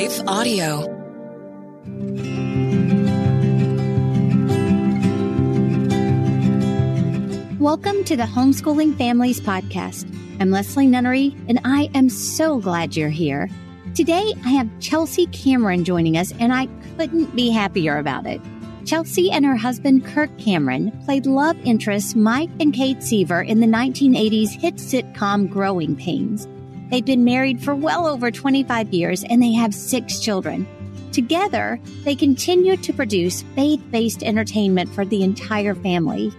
Life Audio. Welcome to the Homeschooling Families Podcast. I'm Leslie Nunnery, and I am so glad you're here. Today, I have Chelsea Cameron joining us, and I couldn't be happier about it. Chelsea and her husband, Kirk Cameron, played love interests Mike and Kate Seaver in the 1980s hit sitcom Growing Pains. They've been married for well over 25 years and they have six children. Together, they continue to produce faith based entertainment for the entire family.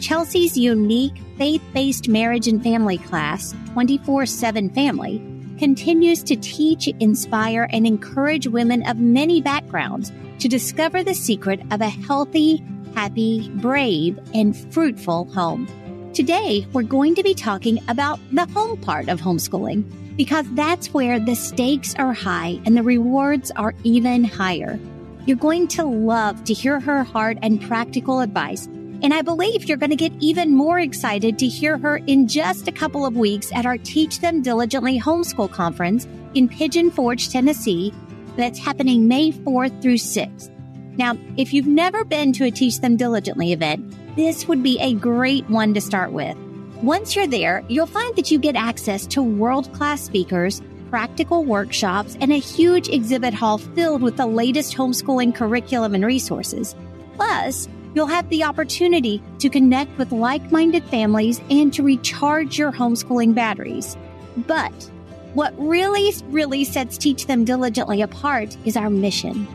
Chelsea's unique faith based marriage and family class, 24 7 Family, continues to teach, inspire, and encourage women of many backgrounds to discover the secret of a healthy, happy, brave, and fruitful home. Today, we're going to be talking about the home part of homeschooling because that's where the stakes are high and the rewards are even higher. You're going to love to hear her heart and practical advice. And I believe you're going to get even more excited to hear her in just a couple of weeks at our Teach Them Diligently Homeschool Conference in Pigeon Forge, Tennessee, that's happening May 4th through 6th. Now, if you've never been to a Teach Them Diligently event, this would be a great one to start with. Once you're there, you'll find that you get access to world class speakers, practical workshops, and a huge exhibit hall filled with the latest homeschooling curriculum and resources. Plus, you'll have the opportunity to connect with like minded families and to recharge your homeschooling batteries. But what really, really sets Teach Them Diligently apart is our mission.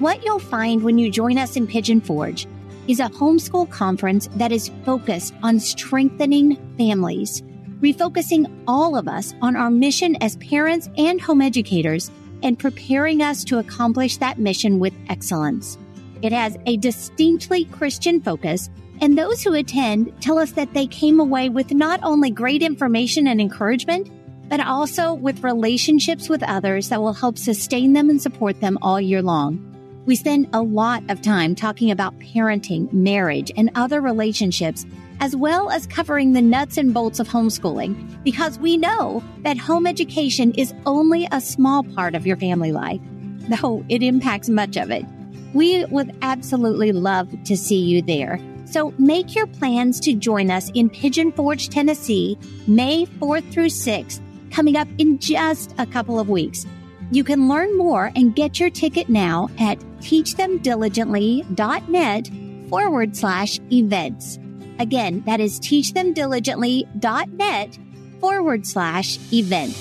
What you'll find when you join us in Pigeon Forge is a homeschool conference that is focused on strengthening families, refocusing all of us on our mission as parents and home educators, and preparing us to accomplish that mission with excellence. It has a distinctly Christian focus, and those who attend tell us that they came away with not only great information and encouragement, but also with relationships with others that will help sustain them and support them all year long. We spend a lot of time talking about parenting, marriage, and other relationships, as well as covering the nuts and bolts of homeschooling, because we know that home education is only a small part of your family life, though it impacts much of it. We would absolutely love to see you there. So make your plans to join us in Pigeon Forge, Tennessee, May 4th through 6th, coming up in just a couple of weeks. You can learn more and get your ticket now at teachthemdiligently.net forward slash events. Again, that is teachthemdiligently.net forward slash events.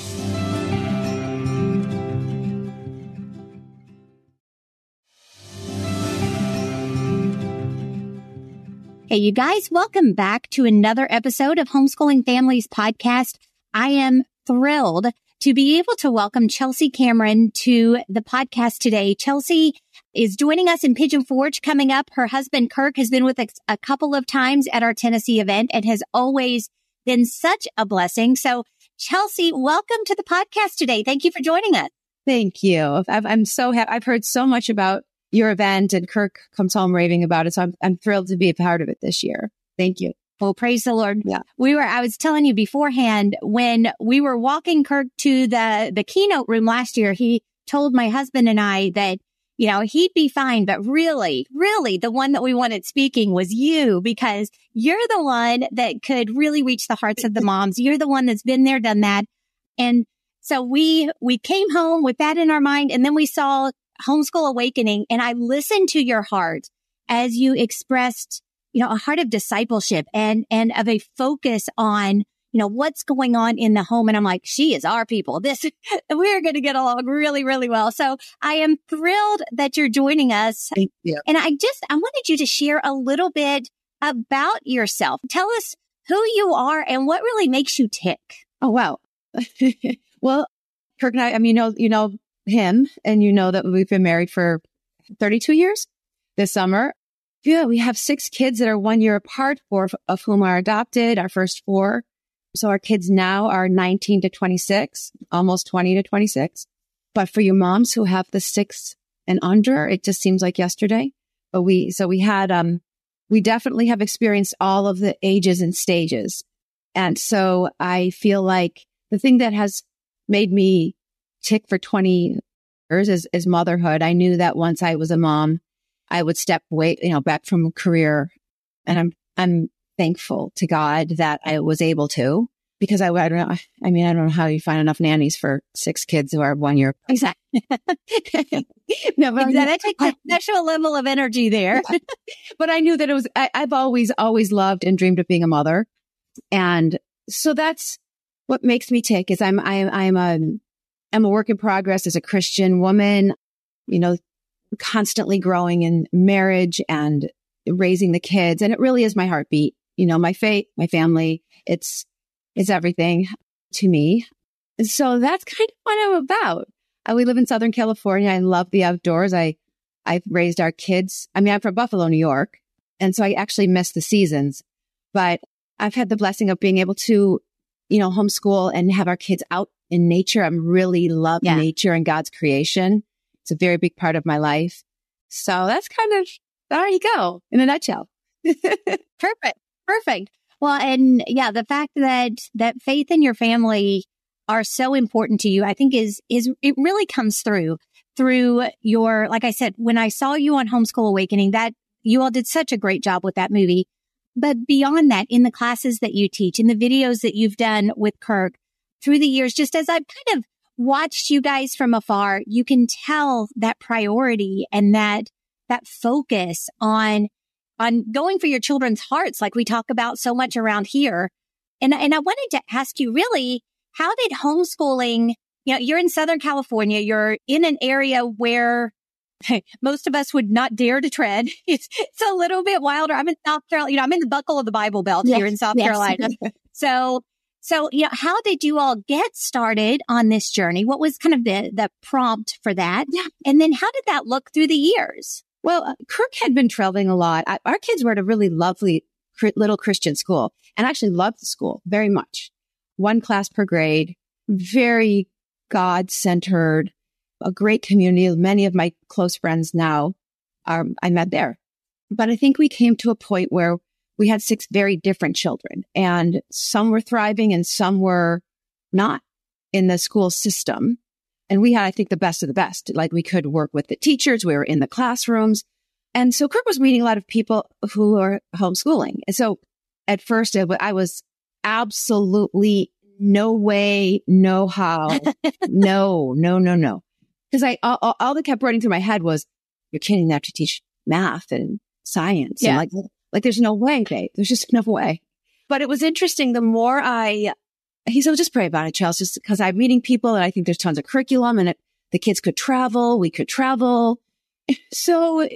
Hey, you guys, welcome back to another episode of Homeschooling Families Podcast. I am thrilled to be able to welcome Chelsea Cameron to the podcast today. Chelsea is joining us in Pigeon Forge coming up. Her husband Kirk has been with us a couple of times at our Tennessee event and has always been such a blessing. So Chelsea, welcome to the podcast today. Thank you for joining us. Thank you. i am so happy. I've heard so much about your event and Kirk comes home raving about it. So I'm, I'm thrilled to be a part of it this year. Thank you. Well, praise the Lord. Yeah. We were, I was telling you beforehand when we were walking Kirk to the, the keynote room last year, he told my husband and I that, you know, he'd be fine, but really, really the one that we wanted speaking was you because you're the one that could really reach the hearts of the moms. You're the one that's been there, done that. And so we, we came home with that in our mind and then we saw homeschool awakening and I listened to your heart as you expressed you know, a heart of discipleship and, and of a focus on, you know, what's going on in the home. And I'm like, she is our people. This, we're going to get along really, really well. So I am thrilled that you're joining us. Thank you. And I just, I wanted you to share a little bit about yourself. Tell us who you are and what really makes you tick. Oh, wow. well, Kirk and I, I mean, you know, you know him and you know that we've been married for 32 years this summer. Yeah, we have six kids that are one year apart, four of whom are adopted, our first four. So our kids now are 19 to 26, almost 20 to 26. But for you moms who have the six and under, it just seems like yesterday. But we, so we had, um, we definitely have experienced all of the ages and stages. And so I feel like the thing that has made me tick for 20 years is, is motherhood. I knew that once I was a mom, I would step away, you know, back from career. And I'm, I'm thankful to God that I was able to because I, I don't know. I mean, I don't know how you find enough nannies for six kids who are one year. Exactly. no, but that takes a special level of energy there. but I knew that it was, I, I've always, always loved and dreamed of being a mother. And so that's what makes me tick is I'm, I'm, I'm a, I'm a work in progress as a Christian woman, you know, constantly growing in marriage and raising the kids. And it really is my heartbeat. You know, my faith, my family, it's, it's everything to me. And so that's kind of what I'm about. Uh, we live in Southern California. I love the outdoors. I, I've raised our kids. I mean, I'm from Buffalo, New York. And so I actually miss the seasons, but I've had the blessing of being able to, you know, homeschool and have our kids out in nature. I'm really love yeah. nature and God's creation. It's a very big part of my life. So that's kind of, there you go in a nutshell. Perfect. Perfect. Well, and yeah, the fact that, that faith in your family are so important to you, I think is, is, it really comes through, through your, like I said, when I saw you on Homeschool Awakening, that you all did such a great job with that movie. But beyond that, in the classes that you teach, in the videos that you've done with Kirk through the years, just as I've kind of watched you guys from afar, you can tell that priority and that, that focus on on going for your children's hearts, like we talk about so much around here. And, and I wanted to ask you really, how did homeschooling, you know, you're in Southern California, you're in an area where most of us would not dare to tread. It's, it's a little bit wilder. I'm in South Carolina, you know, I'm in the buckle of the Bible Belt yes, here in South yes. Carolina. so, so, you know, how did you all get started on this journey? What was kind of the, the prompt for that? Yeah. And then how did that look through the years? Well, uh, Kirk had been traveling a lot. I, our kids were at a really lovely little Christian school and actually loved the school very much. One class per grade, very God centered, a great community. Many of my close friends now are, I met there. But I think we came to a point where we had six very different children and some were thriving and some were not in the school system. And we had, I think, the best of the best. Like we could work with the teachers. We were in the classrooms. And so Kirk was meeting a lot of people who are homeschooling. And so at first I was absolutely no way, no how, no, no, no, no. Cause I, all, all, that kept running through my head was, you're kidding, they have to teach math and science. Yeah. And like, like there's no way. There's just no way. But it was interesting. The more I he said, well, just pray about it, Charles, just because I'm meeting people and I think there's tons of curriculum and it, the kids could travel. We could travel. So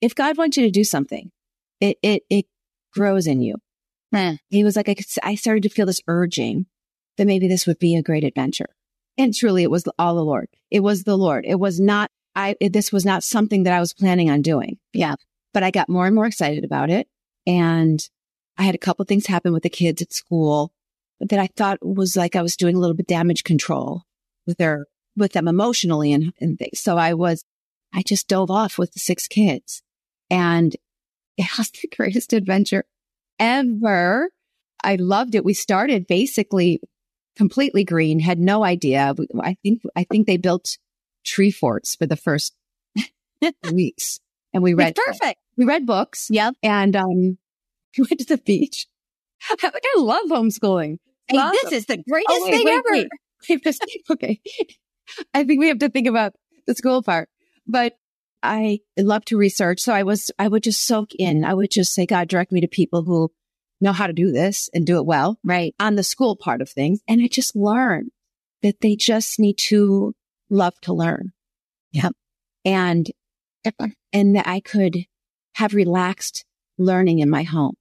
if God wants you to do something, it, it, it grows in you. Hmm. He was like, I, could, I started to feel this urging that maybe this would be a great adventure. And truly it was all the Lord. It was the Lord. It was not, I, it, this was not something that I was planning on doing. Yeah. But I got more and more excited about it. And I had a couple things happen with the kids at school that I thought was like I was doing a little bit damage control with their, with them emotionally and, and things. So I was, I just dove off with the six kids and it was the greatest adventure ever. I loved it. We started basically completely green, had no idea. I think, I think they built tree forts for the first weeks and we read, it's perfect. We read books. Yep. And, um, we went to the beach. I, I love homeschooling. Hey, awesome. this is the greatest oh, wait, thing wait, ever. Wait. okay. I think we have to think about the school part, but I love to research. So I was, I would just soak in. I would just say, God, direct me to people who know how to do this and do it well. Right. On the school part of things. And I just learned that they just need to love to learn. Yep. And, and that I could have relaxed learning in my home.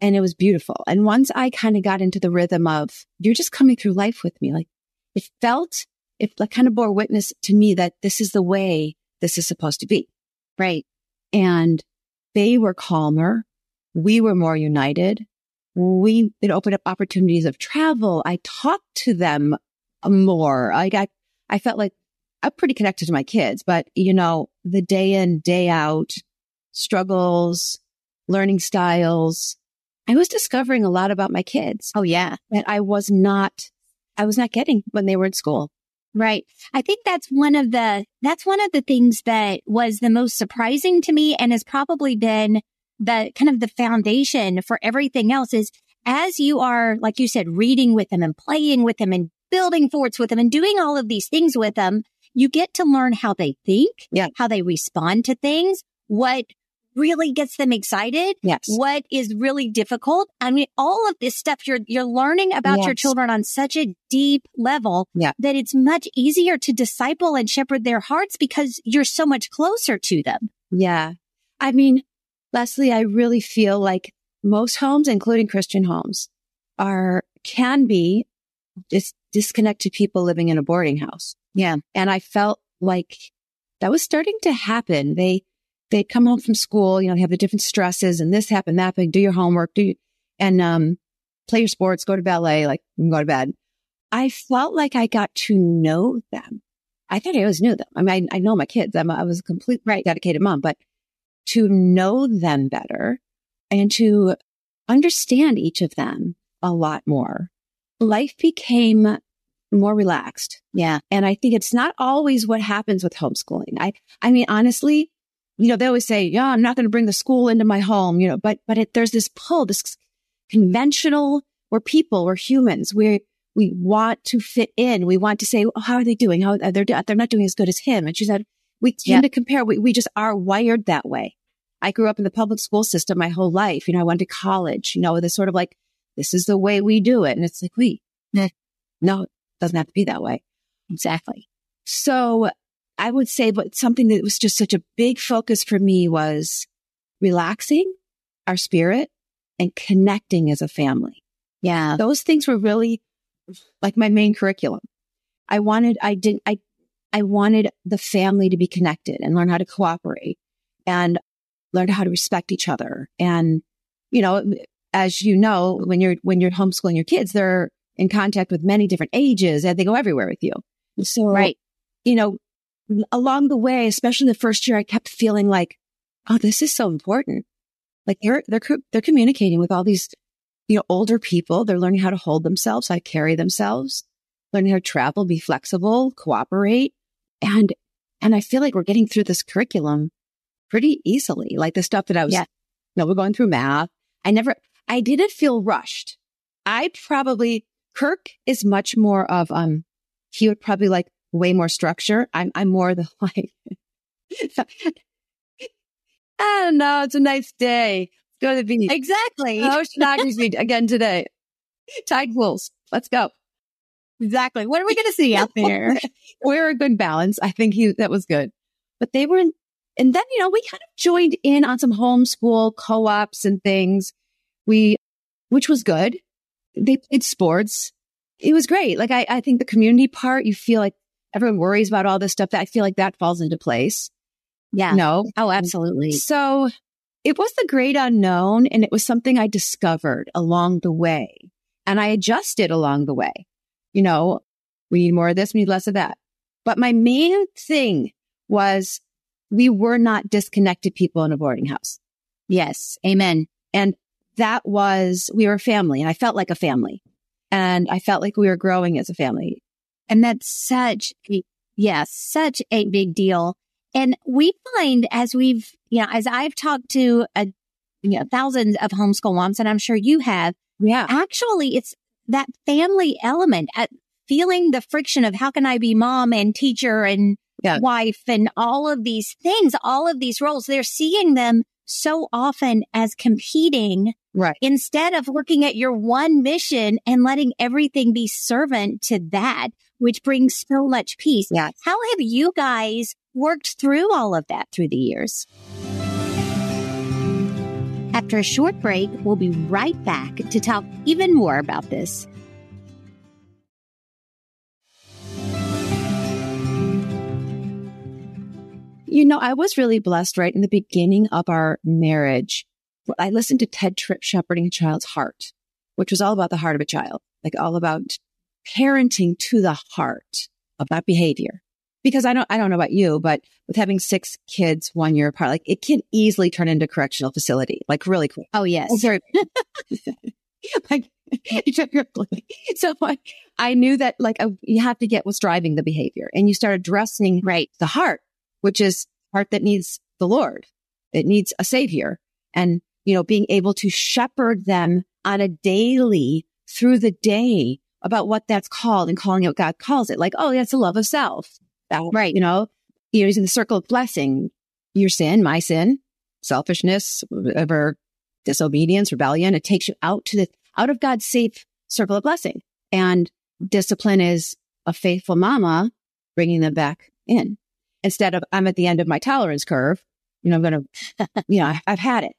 And it was beautiful. And once I kind of got into the rhythm of you're just coming through life with me, like it felt, it like kind of bore witness to me that this is the way this is supposed to be. Right. And they were calmer. We were more united. We, it opened up opportunities of travel. I talked to them more. I got, I felt like I'm pretty connected to my kids, but you know, the day in, day out struggles, learning styles, I was discovering a lot about my kids. Oh yeah. That I was not, I was not getting when they were in school. Right. I think that's one of the, that's one of the things that was the most surprising to me and has probably been the kind of the foundation for everything else is as you are, like you said, reading with them and playing with them and building forts with them and doing all of these things with them, you get to learn how they think, Yeah. how they respond to things, what really gets them excited, Yes. what is really difficult. I mean, all of this stuff you're, you're learning about your children on such a deep level Yeah. that it's much easier to disciple and shepherd their hearts because you're so much closer to them. Yeah. I mean, Leslie, I really feel like most homes, including Christian homes, are, can be just disconnected people living in a boarding house. Yeah. And I felt like that was starting to happen. They, they'd come home from school, you know, they have the different stresses and this happened, that happened, do your homework, do, and, um, play your sports, go to ballet, like go to bed. I felt like I got to know them. I thought I always knew them. I mean, I, I know my kids. I'm, I was a complete Right. dedicated mom, but to know them better and to understand each of them a lot more, life became more relaxed. Yeah. And I think it's not always what happens with homeschooling. I, I mean, honestly, you know, they always say, yeah, I'm not going to bring the school into my home, you know, but, but it, there's this pull, this conventional, we're people, we're humans. we we want to fit in. We want to say, oh, how are they doing? How they're, they're not doing as good as him. And she said, we tend Yeah. to compare. We, we just are wired that way. I grew up in the public school system my whole life. You know, I went to college, you know, with this sort of like, this is the way we do it. And it's like, we, Yeah. no, doesn't have to be that way. Exactly. So I would say, but something that was just such a big focus for me was relaxing our spirit and connecting as a family. Yeah. Those things were really like my main curriculum. I wanted, I didn't, I, I wanted the family to be connected and learn how to cooperate and learn how to respect each other. And, you know, as you know, when you're, when you're homeschooling your kids, they're in contact with many different ages and they go everywhere with you. So, Right. you know, along the way, especially the first year, I kept feeling like, oh, this is so important. Like they're, they're, they're communicating with all these, you know, older people. They're learning how to hold themselves, how to carry themselves, learning how to travel, be flexible, cooperate. And, and I feel like we're getting through this curriculum pretty easily. Like the stuff that I was, Yeah. you know, we're going through math. I never, I didn't feel rushed. I probably, Kirk is much more of, um, he would probably like way more structure. I'm, I'm more the like, I don't know. It's a nice day. Let's go to the beach. Exactly. Ocean Oxy's Beach again today. Tide pools. Let's go. exactly. What are we going to see out there? We're a good balance. I think he, that was good. But they were in, and then, you know, we kind of joined in on some homeschool co-ops and things. We, which was good. They played sports. It was great. Like I, I think the community part, you feel like everyone worries about all this stuff. That I feel like that falls into place. Yeah. No, Oh, absolutely. So it was the great unknown and it was something I discovered along the way and I adjusted along the way. You know, we need more of this, we need less of that. But my main thing was we were not disconnected people in a boarding house. Yes. Amen. And that was, we were a family and I felt like a family and I felt like we were growing as a family. And that's such, yes, such a big deal. And we find as we've, you know, as I've talked to a, you know, thousands of homeschool moms, and I'm sure you have, Yeah. actually it's that family element at feeling the friction of how can I be mom and teacher and Yeah. wife and all of these things, all of these roles. They're seeing them so often as competing Right. instead of looking at your one mission and letting everything be servant to that, which brings so much peace. Yeah. How have you guys worked through all of that through the years? After a short break, we'll be right back to talk even more about this. You know, I was really blessed right in the beginning of our marriage. I listened to Tedd Tripp Shepherding a Child's Heart, which was all about the heart of a child, like all about parenting to the heart of that behavior. Because I don't, I don't know about you, but with having six kids one year apart, like it can easily turn into correctional facility, like really quick. Oh, yes. Oh, very, like so I, I knew that like I, you have to get what's driving the behavior and you start addressing Right. the heart, which is heart that needs the Lord. It needs a savior and, you know, being able to shepherd them on a daily through the day about what that's called and calling what God calls it. Like, oh, that's the love of self. That, Right. You know, you're using the circle of blessing, your sin, my sin, selfishness, whatever, disobedience, rebellion. It takes you out to the, out of God's safe circle of blessing. And discipline is a faithful mama bringing them back in instead of I'm at the end of my tolerance curve. You know, I'm going to, you know, I've had it.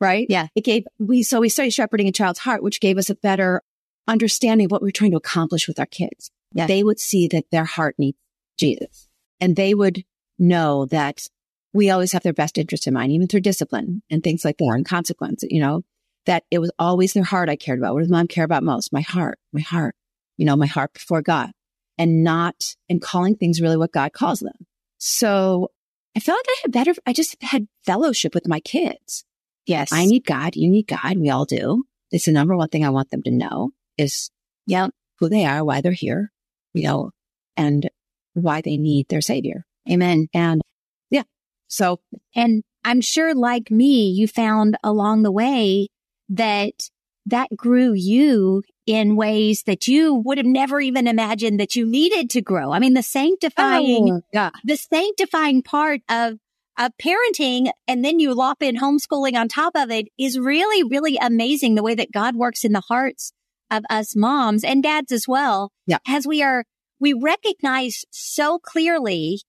Right. Yeah. It gave, we, so we started shepherding a child's heart, which gave us a better understanding of what we're trying to accomplish with our kids. Yeah. They would see that their heart needs Jesus and they would know that we always have their best interest in mind, even through discipline and things like that and consequence, you know, that it was always their heart I cared about. What does mom care about most? My heart, my heart, you know, my heart before God and not, and calling things really what God calls them. So I felt like I had better, I just had fellowship with my kids. Yes. I need God. You need God. We all do. It's the number one thing I want them to know is yeah. who they are, why they're here, you know, and why they need their savior. Amen. And yeah, so And I'm sure like me, you found along the way that that grew you in ways that you would have never even imagined that you needed to grow. I mean, the sanctifying, Oh, yeah, the sanctifying part of of parenting and then you lop in homeschooling on top of it is really, really amazing the way that God works in the hearts of us moms and dads as well. Yeah. As we are, we recognize so clearly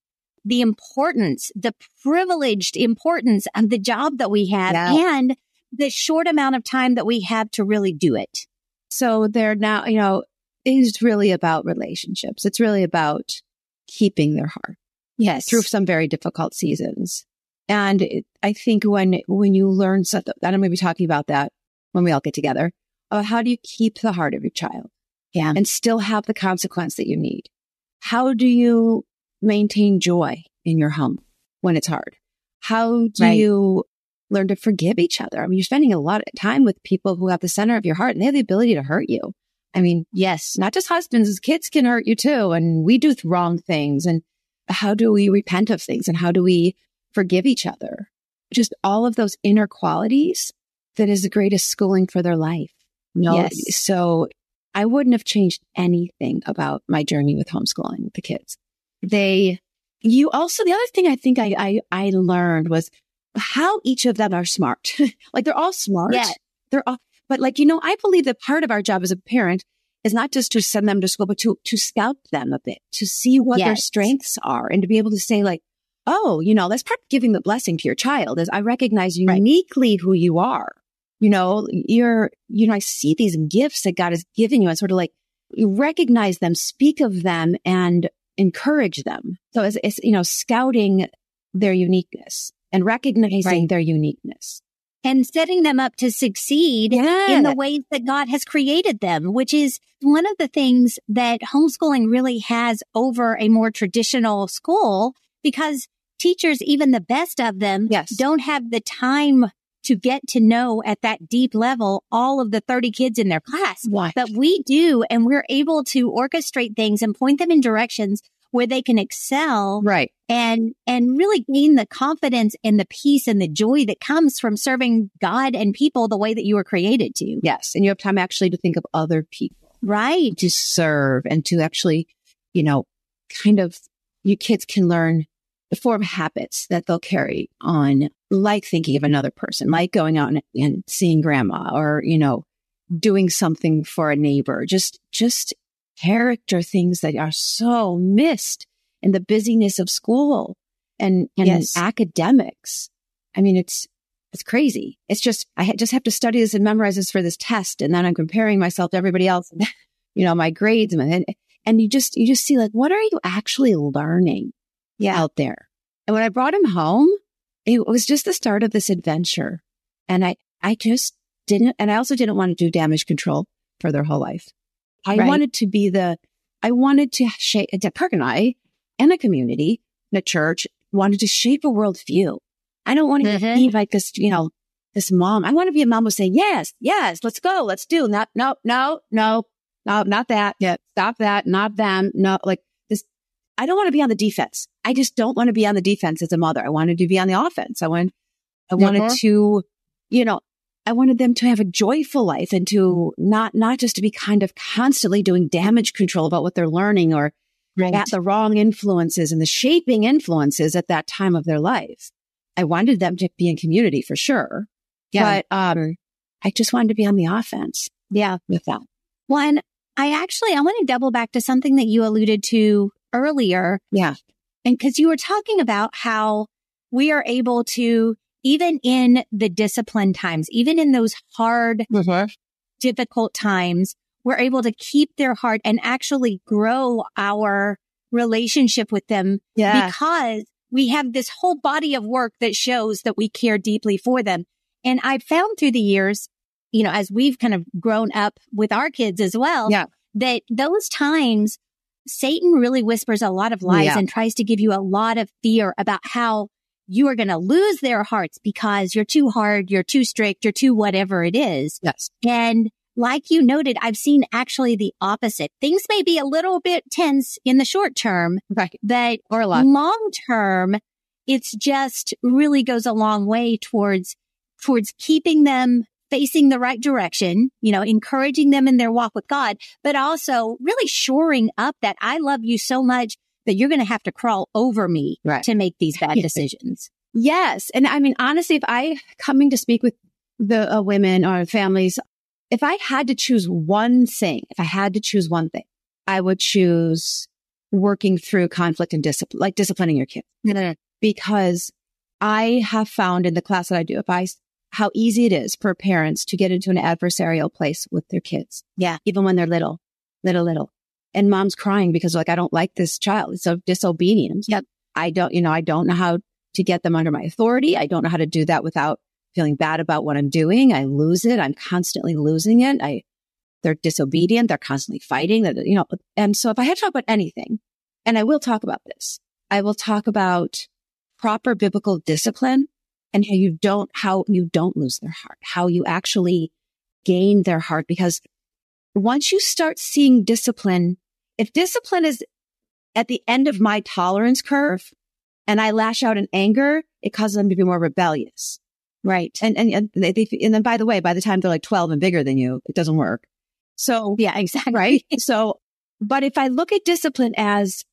the importance, the privileged importance of the job that we have Yeah. and the short amount of time that we have to really do it. So they're now, you know, it's really about relationships. It's really about keeping their heart Yes. through some very difficult seasons. And it, I think when, when you learn something, and I'm going to be talking about that when we all get together, about how do you keep the heart of your child? Yeah. And still have the consequence that you need. How do you maintain joy in your home when it's hard? How do Right. you learn to forgive each other? I mean, you're spending a lot of time with people who have the center of your heart and they have the ability to hurt you. I mean, Yes. not just husbands, kids can hurt you too. And we do wrong things. And how do we repent of things? And how do we forgive each other? Just all of those inner qualities that is the greatest schooling for their life. Know? Yes. So I wouldn't have changed anything about my journey with homeschooling with the kids. They, you also, the other thing I think I, I, I learned was how each of them are smart. like they're all smart. Yeah. They're all, but like, you know, I believe that part of our job as a parent is not just to send them to school, but to, to scout them a bit, to see what their strengths are and to be able to say like, oh, you know, that's part of giving the blessing to your child is I recognize Right. uniquely who you are. You know, you're, you know, I see these gifts that God has given you and sort of like recognize them, speak of them and encourage them. So it's, it's you know, scouting their uniqueness and recognizing Right. their uniqueness. And setting them up to succeed Yeah. in the ways that God has created them, which is one of the things that homeschooling really has over a more traditional school because teachers, even the best of them, Yes. don't have the time to get to know at that deep level all of the 30 kids in their class. Why? But we do, and we're able to orchestrate things and point them in directions where they can excel Right. and and really gain the confidence and the peace and the joy that comes from serving God and people the way that you were created to. Yes. And you have time actually to think of other people, Right. to serve and to actually, you know, kind of, you kids can learn the form habits that they'll carry on, like thinking of another person, like going out and, and seeing grandma or, you know, doing something for a neighbor, just, just character things that are so missed in the busyness of school and, and Yes. academics. I mean, it's, it's crazy. It's just, I ha- just have to study this and memorize this for this test. And then I'm comparing myself to everybody else, and, you know, my grades and, and, and you just, you just see like, what are you actually learning out there? And when I brought him home, it was just the start of this adventure. And I, I just didn't, and I also didn't want to do damage control for their whole life. I Right. wanted to be the, I wanted to shape, Kirk and I and a community, and a church wanted to shape a worldview. I don't want to Mhm. be like this, you know, this mom, I want to be a mom who's saying, yes, yes, let's go. Let's do not, no, no, no, no, not that. Yeah. Stop that. Not them. No, like this. I don't want to be on the defense. I just don't want to be on the defense as a mother. I wanted to be on the offense. I want, I wanted uh-huh. to, you know, I wanted them to have a joyful life and to not, not just to be kind of constantly doing damage control about what they're learning or right. at the wrong influences and the shaping influences at that time of their life. I wanted them to be in community for sure. Yeah. But, um, I just wanted to be on the offense. Yeah. With that. Well, and I actually, I want to double back to something that you alluded to earlier. Yeah. And cause you were talking about how we are able to, even in the discipline times, even in those hard, mm-hmm. difficult times, we're able to keep their heart and actually grow our relationship with them yeah. because we have this whole body of work that shows that we care deeply for them. And I've found through the years, you know, as we've kind of grown up with our kids as well, yeah. that those times Satan really whispers a lot of lies yeah. and tries to give you a lot of fear about how you are going to lose their hearts because you're too hard, you're too strict, you're too whatever it is. Yes. And like you noted, I've seen actually the opposite. Things may be a little bit tense in the short term, right. but or long term, it's just really goes a long way towards, towards keeping them facing the right direction, you know, encouraging them in their walk with God, but also really shoring up that I love you so much that you're going to have to crawl over me right. to make these bad decisions. yes. And I mean, honestly, if I coming to speak with the uh, women or families, if I had to choose one thing, if I had to choose one thing, I would choose working through conflict and discipline, like disciplining your kids. Because I have found in the class that I do, if I how easy it is for parents to get into an adversarial place with their kids. Yeah. Even when they're little, little, little. And mom's crying because like, I don't like this child. It's so disobedient. Yep. I don't, you know, I don't know how to get them under my authority. I don't know how to do that without feeling bad about what I'm doing. I lose it. I'm constantly losing it. I, they're disobedient. They're constantly fighting that, you know, and so if I had to talk about anything, and I will talk about this, I will talk about proper biblical discipline and how you don't, how you don't lose their heart, how you actually gain their heart. Because once you start seeing discipline, if discipline is at the end of my tolerance curve and I lash out in anger, it causes them to be more rebellious. Right. And, and, and they, and then by the way, by the time they're like 12 and bigger than you, it doesn't work. So yeah, exactly. Right. so, but if I look at discipline as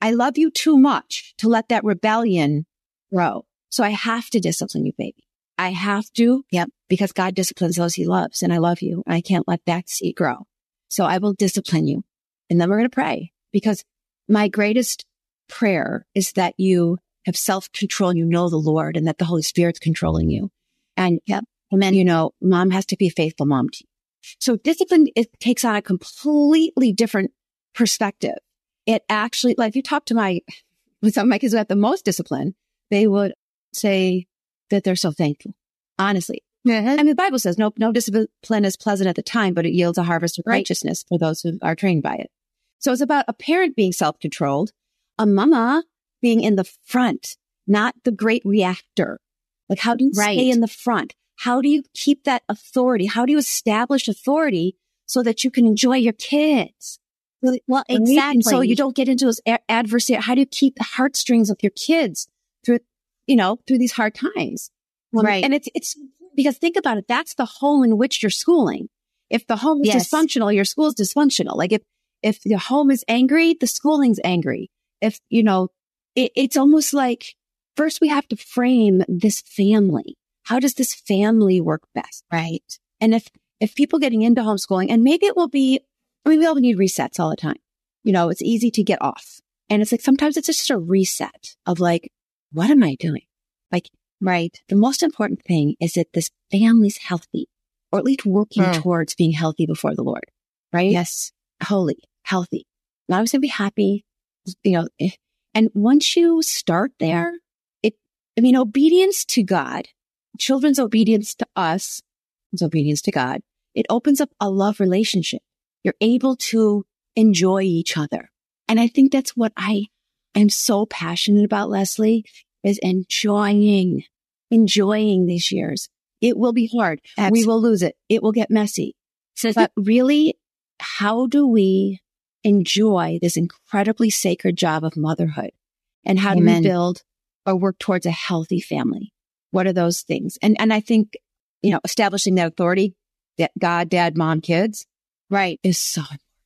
I love you too much to let that rebellion grow. So I have to discipline you, baby. I have to. Yep. Because God disciplines those he loves and I love you. I can't let that seed grow. So I will discipline you. And then we're going to pray because my greatest prayer is that you have self control you know the Lord and that the Holy Spirit's controlling you. And yep. And then, you know, mom has to be a faithful mom to you. So discipline, it takes on a completely different perspective. It actually, like if you talk to my, with some of my kids who have the most discipline, they would say that they're so thankful. Honestly. Mm-hmm. I mean, the Bible says no, no discipline is pleasant at the time, but it yields a harvest of right. righteousness for those who are trained by it. So it's about a parent being self-controlled, a mama being in the front, not the great reactor. Like how do you right. stay in the front? How do you keep that authority? How do you establish authority so that you can enjoy your kids? Well, exactly. so you don't get into those adversary. How do you keep the heartstrings of your kids through you know, through these hard times. Um, right. And it's, it's because think about it. That's the home in which you're schooling. If the home is yes. dysfunctional, your school is dysfunctional. Like if, if the home is angry, the schooling's angry. If, you know, it, it's almost like first we have to frame this family. How does this family work best? Right. And if, if people getting into homeschooling and maybe it will be, I mean, we all need resets all the time. You know, it's easy to get off. And it's like sometimes it's just a reset of like, what am I doing? Like, right. The most important thing is that this family's healthy or at least working mm. towards being healthy before the Lord, right? Yes. Holy, healthy. Not always going to be happy, you know, eh. and once you start there, it, I mean, obedience to God, children's obedience to us, is obedience to God. It opens up a love relationship. You're able to enjoy each other. And I think that's what I I'm so passionate about, Leslie, is enjoying, enjoying these years It will be hard. Absolutely. We will lose it. It will get messy. So But really, how do we enjoy this incredibly sacred job of motherhood? And how Amen. do we build or work towards a healthy family? What are those things? And, and I think, you know, establishing that authority that God, dad, mom, kids right. is so,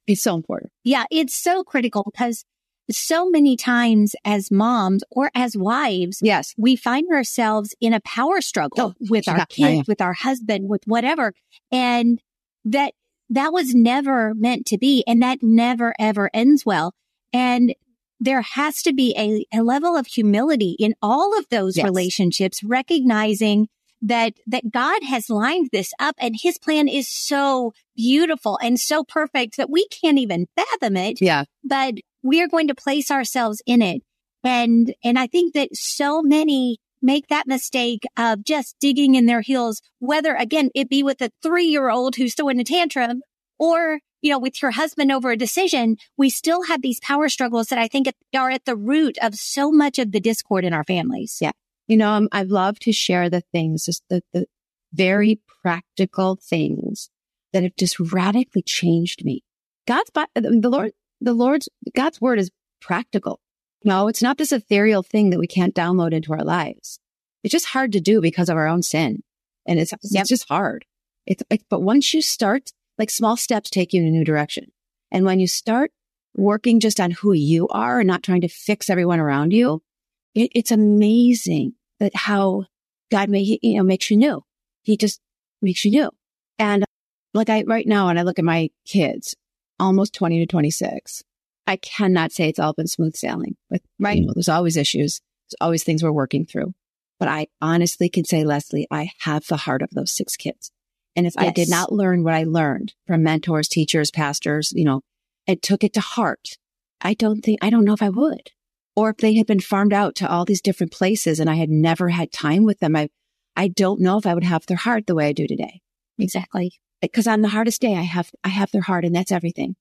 it's so important. Yeah, it's so critical because so many times as moms or as wives, Yes. we find ourselves in a power struggle Oh, with our kids, with our husband, with whatever. And that, that was never meant to be. And that never ever ends well. And there has to be a, a level of humility in all of those Yes. relationships, recognizing that, that God has lined this up and his plan is so beautiful and so perfect that we can't even fathom it Yeah. but we are going to place ourselves in it. And, and I think that so many make that mistake of just digging in their heels, whether again, it be with a three year old who's throwing a tantrum or, you know, with your husband over a decision, we still have these power struggles that I think are at the root of so much of the discord in our families. Yeah. You know, um, I love to share the things, the, the very practical things that have just radically changed me. God's, the Lord, the Lord's, God's word is practical. No, it's not this ethereal thing that we can't download into our lives. It's just hard to do because of our own sin. And it's, it's Yep. just hard. It's, it's, but once you start, like small steps take you in a new direction. And when you start working just on who you are and not trying to fix everyone around you, it, it's amazing that how God may, you know, makes you new. He just makes you new. And like I, right now, when I look at my kids, almost 20 to 26, I cannot say it's all been smooth sailing, but right. Mm. You know, there's always issues. There's always things we're working through. But I honestly can say, Leslie, I have the heart of those six kids. And if I did not learn what I learned from mentors, teachers, pastors, you know, and took it to heart, I don't think, I don't know if I would. Or if they had been farmed out to all these different places and I had never had time with them, I, I don't know if I would have their heart the way I do today. Exactly. Because on the hardest day, I have, I have their heart and that's everything.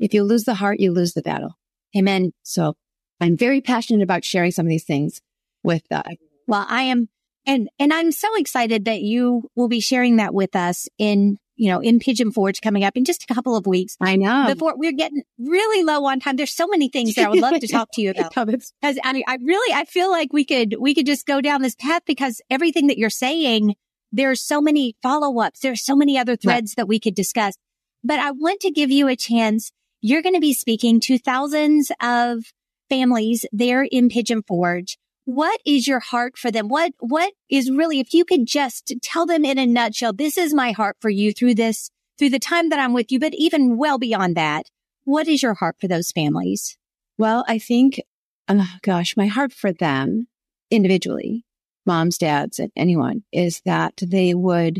If you lose the heart, you lose the battle. Amen. So I'm very passionate about sharing some of these things with, uh, Well, I am, and, and I'm so excited that you will be sharing that with us in, you know, in Pigeon Forge coming up in just a couple of weeks. I know. Before we're getting really low on time, there's so many things that I would love to talk to you about. Because I, mean, I really, I feel like we could, we could just go down this path because everything that you're saying, there's so many follow ups. There's so many other threads that we could discuss. But I want to give you a chance. You're going to be speaking to thousands of families there in Pigeon Forge. What is your heart for them? What, what is really, if you could just tell them in a nutshell, this is my heart for you through this, through the time that I'm with you, but even well beyond that, what is your heart for those families? Well, I think, oh gosh, my heart for them individually, moms, dads, and anyone is that they would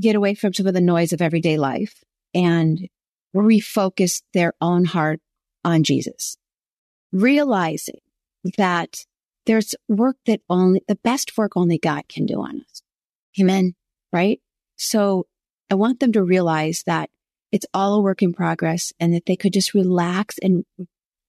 get away from some of the noise of everyday life and refocus their own heart on Jesus, realizing that there's work that only the best work only God can do on us. Amen. Right. So I want them to realize that it's all a work in progress and that they could just relax and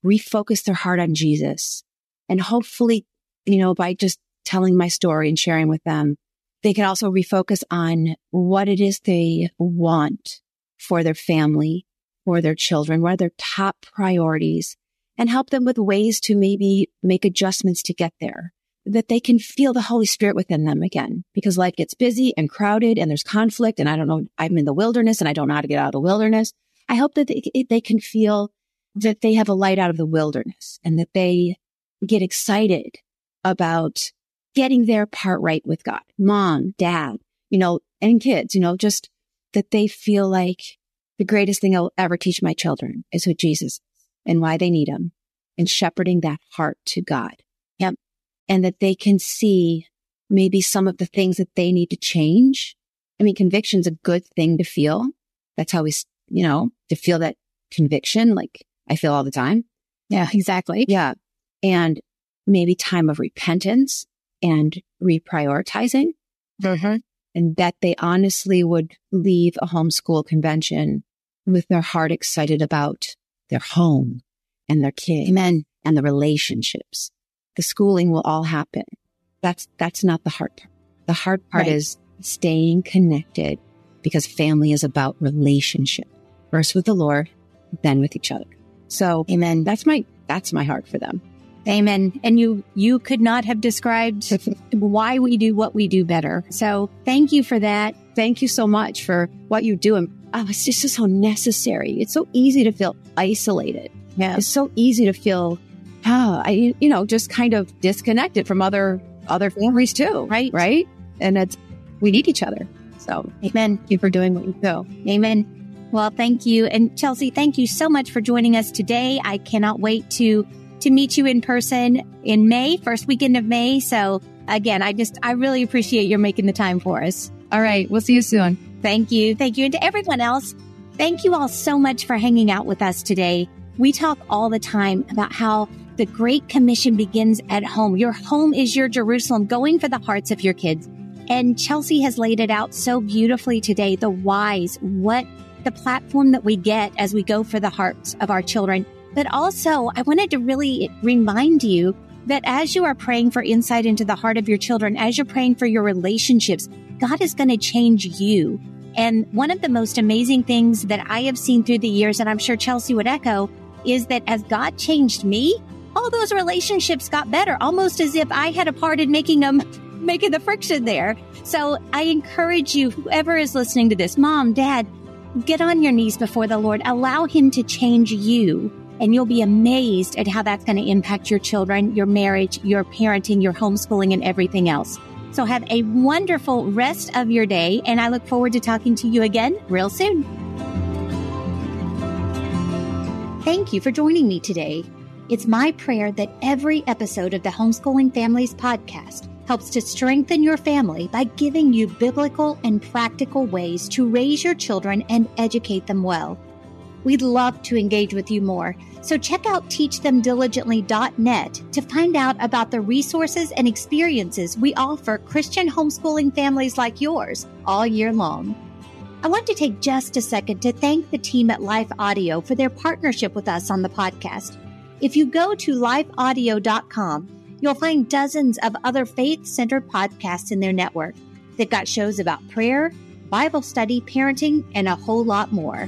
refocus their heart on Jesus. And hopefully, you know, by just telling my story and sharing with them, they can also refocus on what it is they want for their family, for their children, what are their top priorities and help them with ways to maybe make adjustments to get there that they can feel the Holy Spirit within them again because life gets busy and crowded and there's conflict. And I don't know, I'm in the wilderness and I don't know how to get out of the wilderness. I hope that they, they can feel that they have a light out of the wilderness and that they get excited about getting their part right with God, mom, dad, you know, and kids, you know, just that they feel like the greatest thing I'll ever teach my children is who Jesus is and why they need him and shepherding that heart to God. Yep. And that they can see maybe some of the things that they need to change. I mean, conviction's a good thing to feel. That's how we, you know, to feel that conviction, like I feel all the time. Yeah, exactly. Yeah. And maybe time of repentance and reprioritizing Mm-hmm. and that they honestly would leave a homeschool convention with their heart excited about their home and their kids Amen. and the relationships. The schooling will all happen. That's, that's not the hard part. The hard part Right. is staying connected because family is about relationship, first with the Lord, then with each other. So, Amen. that's my that's my heart for them. Amen. And you, you could not have described why we do what we do better. So thank you for that. Thank you so much for what you do. And oh, it's just so necessary. It's so easy to feel isolated. Yeah. It's so easy to feel, ah, I, you know, just kind of disconnected from other other families too. Right. Right. And it's we need each other. So Amen. thank you for doing what you do. Amen. Well, thank you. And Chelsea, thank you so much for joining us today. I cannot wait to to meet you in person in May, first weekend of May. So again, I just I really appreciate your making the time for us. All right. We'll see you soon. Thank you. Thank you. And to everyone else, thank you all so much for hanging out with us today. We talk all the time about how the Great Commission begins at home. Your home is your Jerusalem, going for the hearts of your kids. And Chelsea has laid it out so beautifully today the whys, what the platform that we get as we go for the hearts of our children. But also, I wanted to really remind you that as you are praying for insight into the heart of your children, as you're praying for your relationships, God is going to change you. And one of the most amazing things that I have seen through the years, and I'm sure Chelsea would echo, is that as God changed me, all those relationships got better, almost as if I had a part in making them, making the friction there. So I encourage you, whoever is listening to this, mom, dad, get on your knees before the Lord. Allow Him to change you, and you'll be amazed at how that's going to impact your children, your marriage, your parenting, your homeschooling, and everything else. So have a wonderful rest of your day, and I look forward to talking to you again real soon. Thank you for joining me today. It's my prayer that every episode of the Homeschooling Families podcast helps to strengthen your family by giving you biblical and practical ways to raise your children and educate them well. We'd love to engage with you more, so check out teachthemdiligently.net to find out about the resources and experiences we offer Christian homeschooling families like yours all year long. I want to take just a second to thank the team at Life Audio for their partnership with us on the podcast. If you go to lifeaudio.com, you'll find dozens of other faith centered podcasts in their network. They've got shows about prayer, Bible study, parenting, and a whole lot more.